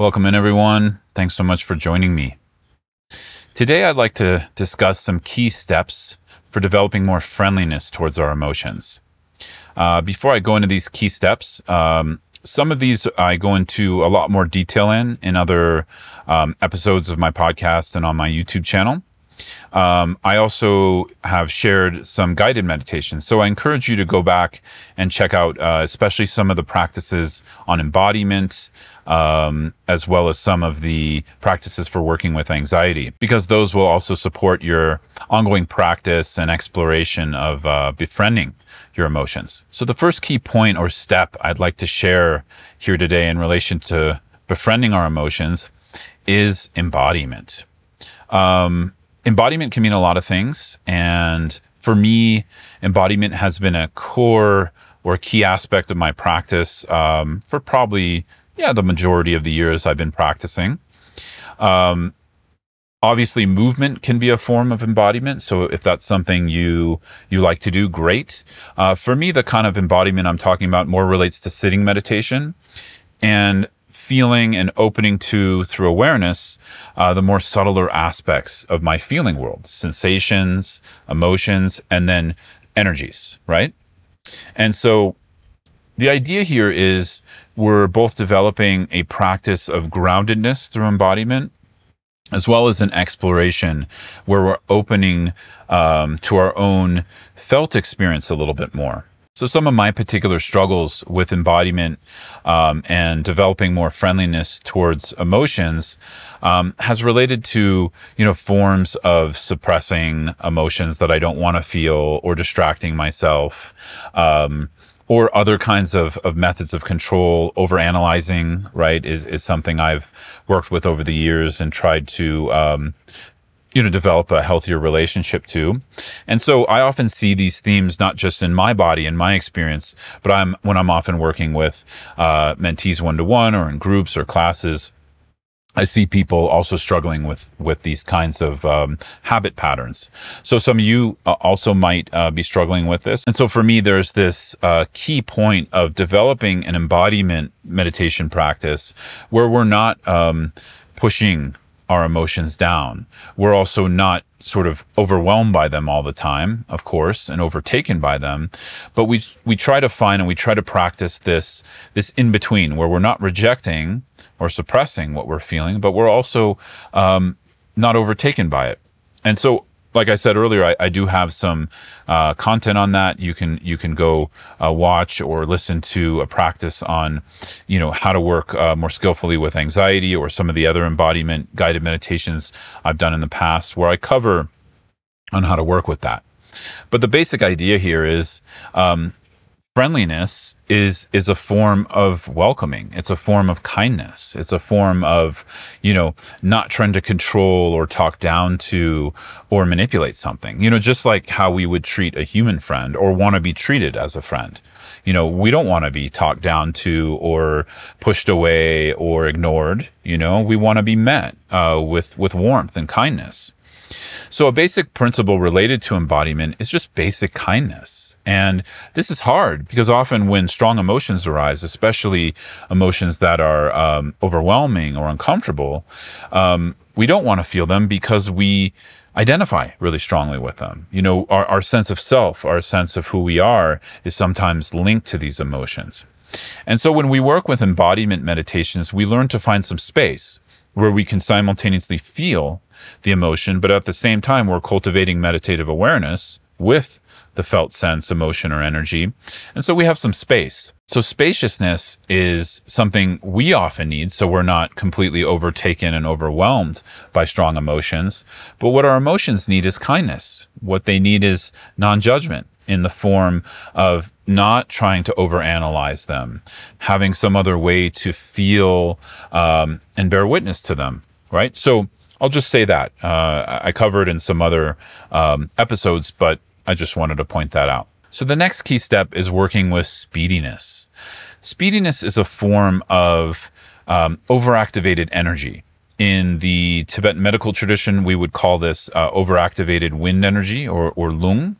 Welcome in, everyone. Thanks so much for joining me. Today, I'd like to discuss some key steps for developing more friendliness towards our emotions. Uh, before I go into these key steps, um, some of these I go into a lot more detail in in other um, episodes of my podcast and on my YouTube channel. Um, I also have shared some guided meditations. So I encourage you to go back and check out, uh, especially some of the practices on embodiment, um, as well as some of the practices for working with anxiety, because those will also support your ongoing practice and exploration of uh, befriending your emotions. So the first key point or step I'd like to share here today in relation to befriending our emotions is embodiment. Um, embodiment can mean a lot of things. And for me, embodiment has been a core or key aspect of my practice um, for probably, yeah, the majority of the years I've been practicing. Um, obviously movement can be a form of embodiment so if that's something you you like to do great uh, for me the kind of embodiment i'm talking about more relates to sitting meditation and feeling and opening to through awareness uh, the more subtler aspects of my feeling world sensations emotions and then energies right? And so the idea here is we're both developing a practice of groundedness through embodiment as well as an exploration where we're opening um, to our own felt experience a little bit more so, some of my particular struggles with embodiment um, and developing more friendliness towards emotions um, has related to you know forms of suppressing emotions that I don't want to feel or distracting myself. Um, or other kinds of, of methods of control, over analyzing, right, is, is something I've worked with over the years and tried to um, you know develop a healthier relationship to and so i often see these themes not just in my body and my experience but i'm when i'm often working with uh, mentees one-to-one or in groups or classes I see people also struggling with with these kinds of um, habit patterns. So some of you uh, also might uh, be struggling with this. And so for me, there's this uh, key point of developing an embodiment meditation practice where we're not um, pushing our emotions down. We're also not sort of overwhelmed by them all the time, of course, and overtaken by them. But we we try to find and we try to practice this this in between where we're not rejecting or suppressing what we're feeling, but we're also um, not overtaken by it. And so like I said earlier, I, I do have some uh, content on that. You can you can go uh, watch or listen to a practice on, you know, how to work uh, more skillfully with anxiety or some of the other embodiment guided meditations I've done in the past, where I cover on how to work with that. But the basic idea here is um, friendliness is is a form of welcoming. It's a form of kindness. It's a form of you know not trying to control or talk down to or manipulate something. You know just like how we would treat a human friend or want to be treated as a friend. You know we don't want to be talked down to or pushed away or ignored you know? We want to be met uh, with with warmth and kindness so a basic principle related to embodiment is just basic kindness and this is hard because often when strong emotions arise, especially emotions that are um, overwhelming or uncomfortable, um, we don't want to feel them because we identify really strongly with them. You know, our, our sense of self, our sense of who we are is sometimes linked to these emotions. And so when we work with embodiment meditations, we learn to find some space where we can simultaneously feel the emotion, but at the same time, we're cultivating meditative awareness with the felt sense, emotion, or energy. And so we have some space. So spaciousness is something we often need. So we're not completely overtaken and overwhelmed by strong emotions. But what our emotions need is kindness. What they need is non-judgment in the form of not trying to overanalyze them, having some other way to feel um, and bear witness to them, right? So I'll just say that. Uh, I covered in some other um, episodes, but I just wanted to point that out. So the next key step is working with speediness. Speediness is a form of um, overactivated energy. In the Tibetan medical tradition, we would call this uh, overactivated wind energy or, or lung.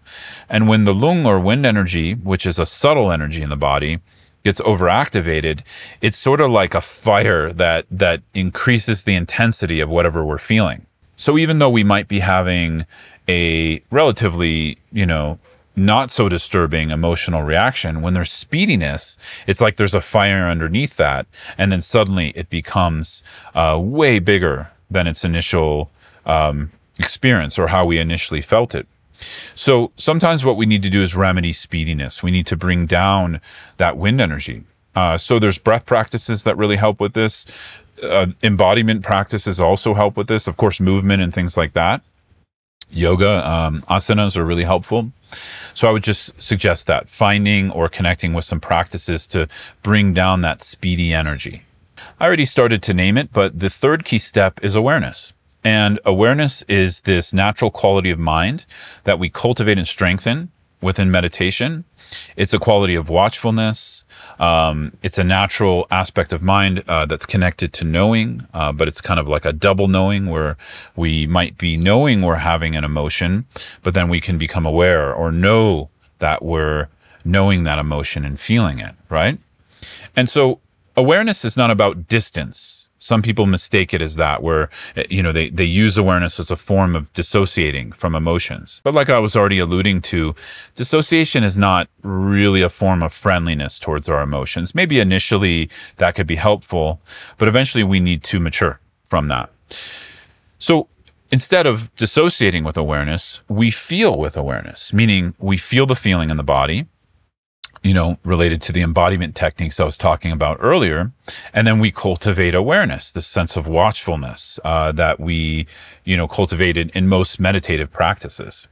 And when the lung or wind energy, which is a subtle energy in the body, gets overactivated, it's sort of like a fire that that increases the intensity of whatever we're feeling. So even though we might be having a relatively, you know, not so disturbing emotional reaction, when there's speediness, it's like there's a fire underneath that. And then suddenly it becomes uh, way bigger than its initial um, experience or how we initially felt it. So sometimes what we need to do is remedy speediness. We need to bring down that wind energy. Uh, so there's breath practices that really help with this. Uh, embodiment practices also help with this. Of course, movement and things like that. Yoga, um, asanas are really helpful. So I would just suggest that finding or connecting with some practices to bring down that speedy energy. I already started to name it, but the third key step is awareness. And awareness is this natural quality of mind that we cultivate and strengthen within meditation. It's a quality of watchfulness. Um, it's a natural aspect of mind uh, that's connected to knowing, uh, but it's kind of like a double knowing where we might be knowing we're having an emotion, but then we can become aware or know that we're knowing that emotion and feeling it, right? And so awareness is not about distance some people mistake it as that where eh, you know they, they use awareness as a form of dissociating from emotions. But like i was already alluding to dissociation is not really a form of friendliness towards our emotions. Maybe initially that could be helpful but eventually we need to mature from that. So instead of dissociating with awareness we feel with awareness meaning we feel the feeling in the body you know, related to the embodiment techniques I was talking about earlier. And then we cultivate awareness, the sense of watchfulness uh, that we, you know, cultivated in most meditative practices.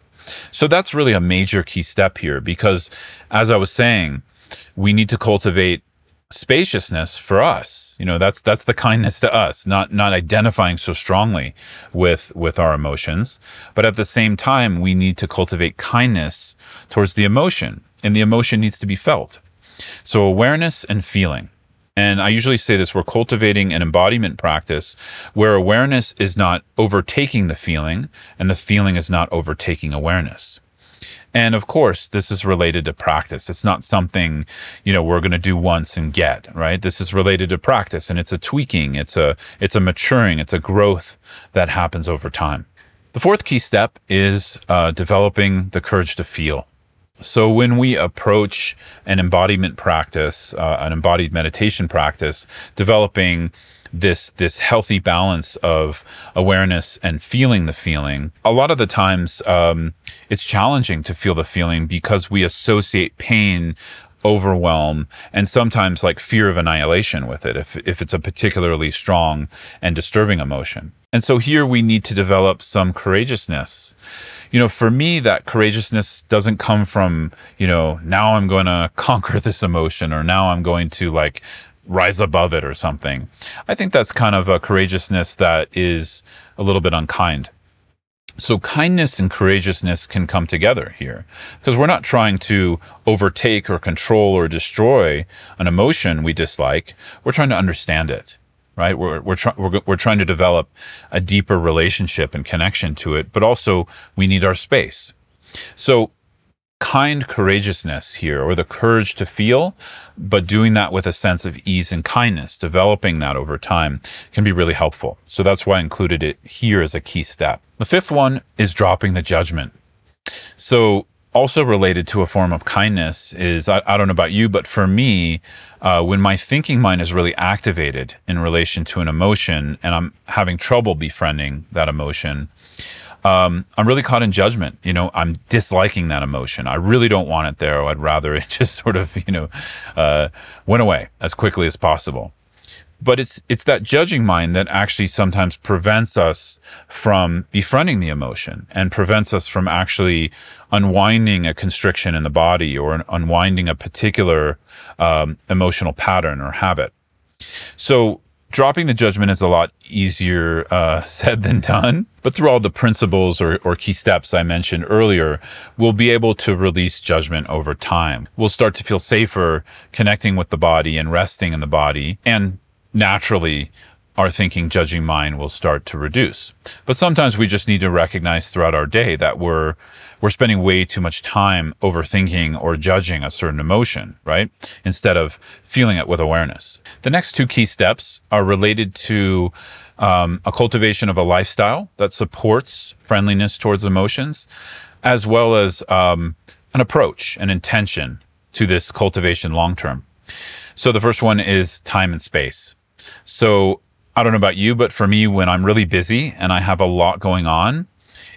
So that's really a major key step here because, as I was saying, we need to cultivate spaciousness for us you know that's that's the kindness to us not not identifying so strongly with with our emotions but at the same time we need to cultivate kindness towards the emotion and the emotion needs to be felt. So awareness and feeling. And I usually say this, we're cultivating an embodiment practice where awareness is not overtaking the feeling and the feeling is not overtaking awareness. And of course, this is related to practice. It's not something, you know, we're going to do once and get, right? This is related to practice and it's a tweaking. It's a, it's a maturing. It's a growth that happens over time. The fourth key step is uh, developing the courage to feel. So when we approach an embodiment practice, uh, an embodied meditation practice, developing this this healthy balance of awareness and feeling the feeling. A lot of the times, um, it's challenging to feel the feeling because we associate pain overwhelm and sometimes like fear of annihilation with it if if it's a particularly strong and disturbing emotion. And so here we need to develop some courageousness you know, for me, that courageousness doesn't come from, you know, now I'm going to conquer this emotion or now I'm going to like rise above it or something. I think that's kind of a courageousness that is a little bit unkind. So kindness and courageousness can come together here because we're not trying to overtake or control or destroy an emotion we dislike. We're trying to understand it right? We're we're, try- we're we're trying to develop a deeper relationship and connection to it, but also we need our space. So kind courageousness here or the courage to feel but doing that with a sense of ease and kindness developing that over time can be really helpful so that's why i included it here as a key step the fifth one is dropping the judgment so also related to a form of kindness is I, I don't know about you, but for me, uh, when my thinking mind is really activated in relation to an emotion and I'm having trouble befriending that emotion, um, I'm really caught in judgment. You know, I'm disliking that emotion. I really don't want it there. I'd rather it just sort of, you know, uh, went away as quickly as possible but it's it's that judging mind that actually sometimes prevents us from befriending the emotion and prevents us from actually unwinding a constriction in the body or unwinding a particular um, emotional pattern or habit. So dropping the judgment is a lot easier uh, said than done. But through all the principles or, or key steps I mentioned earlier, we'll be able to release judgment over time. We'll start to feel safer connecting with the body and resting in the body and naturally our thinking, judging mind will start to reduce. But sometimes we just need to recognize throughout our day that we're, we're spending way too much time overthinking or judging a certain emotion, right? Instead of feeling it with awareness. The next two key steps are related to um, a cultivation of a lifestyle that supports friendliness towards emotions, as well as um, an approach, an intention to this cultivation long term. So the first one is time and space. So I don't know about you, but for me, when I'm really busy and I have a lot going on,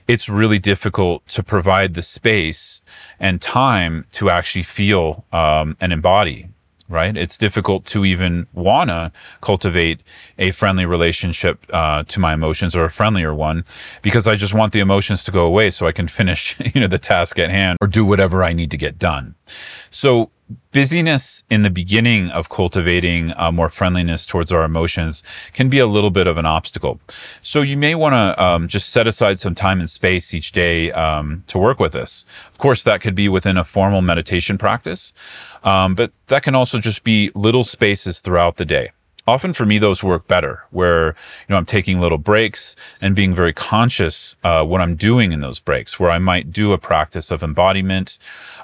it's really difficult to provide the space and time to actually feel um, and embody right? It's difficult to even wanna cultivate a friendly relationship uh, to my emotions or a friendlier one because I just want the emotions to go away so I can finish, you know, the task at hand or do whatever I need to get done. So busyness in the beginning of cultivating uh, more friendliness towards our emotions can be a little bit of an obstacle. So you may want to um, just set aside some time and space each day um, to work with this. Of course, that could be within a formal meditation practice, um, but that can also just be little spaces throughout the day often for me those work better where you know i'm taking little breaks and being very conscious uh, what i'm doing in those breaks where i might do a practice of embodiment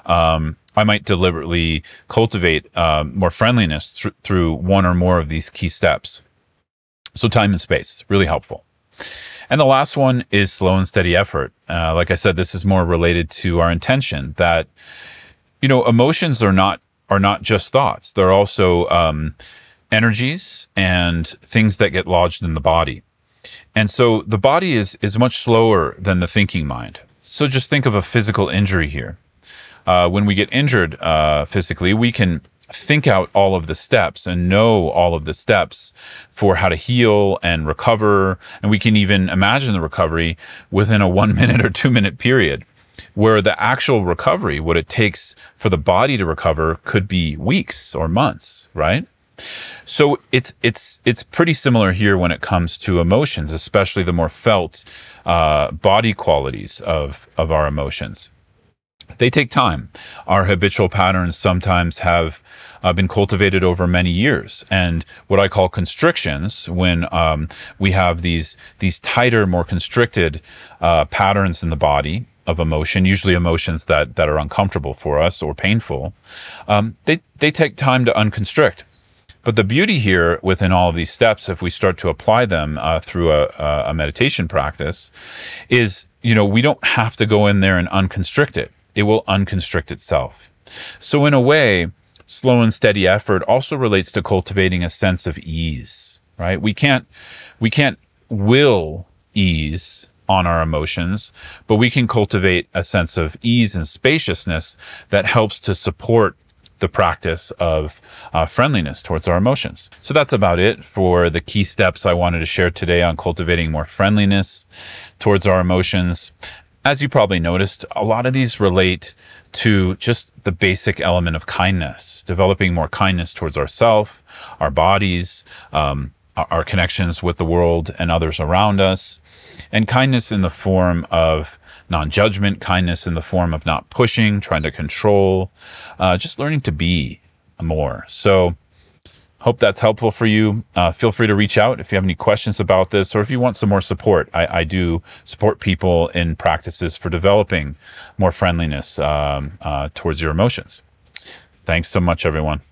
um, i might deliberately cultivate uh, more friendliness th- through one or more of these key steps so time and space really helpful and the last one is slow and steady effort uh, like i said this is more related to our intention that you know emotions are not are not just thoughts they're also um, energies and things that get lodged in the body. And so the body is, is much slower than the thinking mind. So just think of a physical injury here. Uh, when we get injured uh, physically, we can think out all of the steps and know all of the steps for how to heal and recover. And we can even imagine the recovery within a one minute or two minute period where the actual recovery, what it takes for the body to recover could be weeks or months, right? So it's it's it's pretty similar here when it comes to emotions, especially the more felt uh, body qualities of of our emotions. They take time. Our habitual patterns sometimes have uh, been cultivated over many years, and what I call constrictions, when um, we have these these tighter, more constricted uh, patterns in the body, of emotion, usually emotions that that are uncomfortable for us or painful, um, they they take time to unconstrict. But the beauty here within all of these steps, if we start to apply them uh, through a, a meditation practice, is you know we don't have to go in there and unconstrict it. It will unconstrict itself. So in a way, slow and steady effort also relates to cultivating a sense of ease. Right? We can't we can't will ease on our emotions, but we can cultivate a sense of ease and spaciousness that helps to support the practice of uh, friendliness towards our emotions. So that's about it for the key steps I wanted to share today on cultivating more friendliness towards our emotions. As you probably noticed, a lot of these relate to just the basic element of kindness, developing more kindness towards ourselves, our bodies, um, our connections with the world and others around us, and kindness in the form of non judgment, kindness in the form of not pushing, trying to control, uh, just learning to be more. So, hope that's helpful for you. Uh, feel free to reach out if you have any questions about this or if you want some more support. I, I do support people in practices for developing more friendliness um, uh, towards your emotions. Thanks so much, everyone.